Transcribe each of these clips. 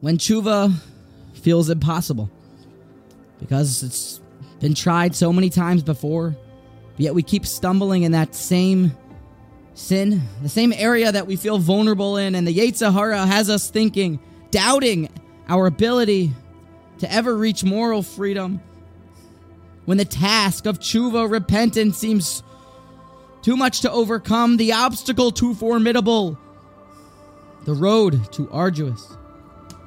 when tshuva feels impossible because it's been tried so many times before, yet we keep stumbling in that same sin, the same area that we feel vulnerable in, and the Yetzer has us thinking, doubting our ability to ever reach moral freedom. When the task of tshuva repentance seems too much to overcome, the obstacle too formidable, the road too arduous,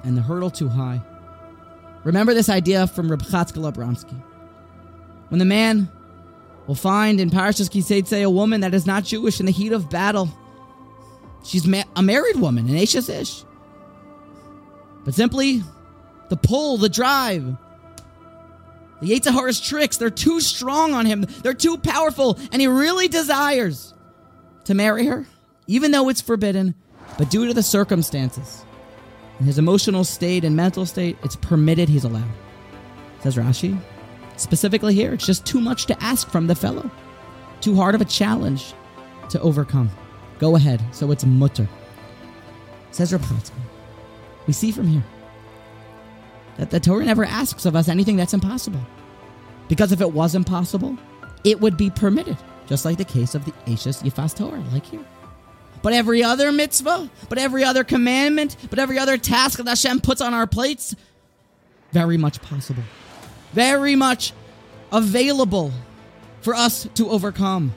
and the hurdle too high. Remember this idea from Reb Chatzkel Abramsky. When the man will find in Parashas Ki Seitzei a woman that is not Jewish in the heat of battle, she's ma- a married woman, an Ashes Ish. But simply the pull, the drive, the Yetzer Hara's tricks, they're too strong on him. They're too powerful, and he really desires to marry her, even though it's forbidden, but due to the circumstances his emotional state and mental state, it's permitted he's allowed. Says Rashi. Specifically here, it's just too much to ask from the fellow. Too hard of a challenge to overcome. Go ahead, so it's mutar. Says Reb We see from here that the Torah never asks of us anything that's impossible. Because if it was impossible, it would be permitted, just like the case of the Ashes Yefas Toar, like here. But every other mitzvah, but every other commandment, but every other task that Hashem puts on our plates, very much possible. Very much available for us to overcome.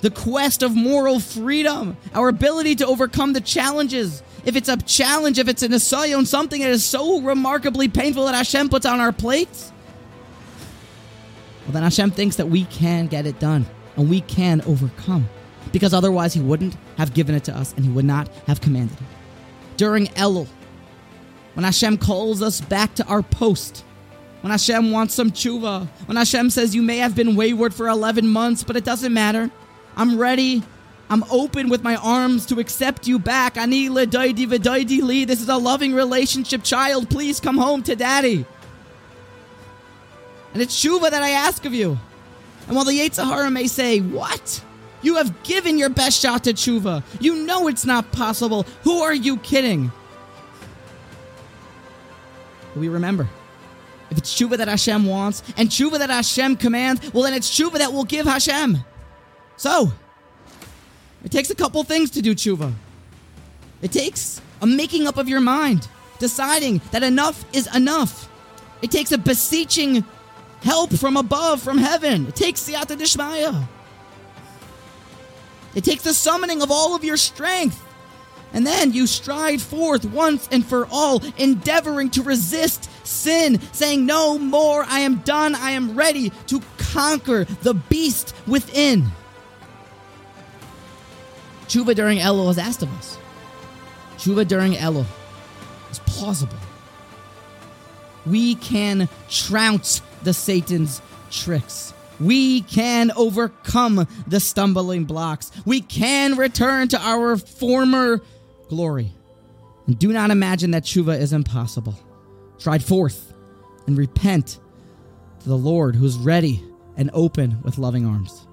The quest of moral freedom, our ability to overcome the challenges if it's a challenge, if it's a nisayon, something that is so remarkably painful that Hashem puts on our plates, well, then Hashem thinks that we can get it done and we can overcome. Because otherwise, He wouldn't have given it to us and He would not have commanded it. During Elul, when Hashem calls us back to our post, when Hashem wants some tshuva, when Hashem says, You may have been wayward for 11 months, but it doesn't matter. I'm ready I'm open with my arms to accept you back. Ani v'daidi li. This is a loving relationship, child. Please come home to daddy. And it's Shuva that I ask of you. And while the Yetzer Hara may say, What? You have given your best shot to Tshuva. You know it's not possible. Who are you kidding? We remember if it's Tshuva that Hashem wants and Tshuva that Hashem commands, well, then it's Tshuva that will give Hashem. So, it takes a couple things to do tshuva. It takes a making up of your mind, deciding that enough is enough. It takes a beseeching help from above, from heaven. It takes siyata dishmaya. It takes the summoning of all of your strength. And then you stride forth once and for all, endeavoring to resist sin, saying, No more, I am done, I am ready to conquer the beast within. Tshuva during Elul is asked of us. Tshuva during Elul is plausible. We can trounce the Satan's tricks. We can overcome the stumbling blocks. We can return to our former glory. And do not imagine that tshuva is impossible. Stride forth and repent to the Lord who's ready and open with loving arms.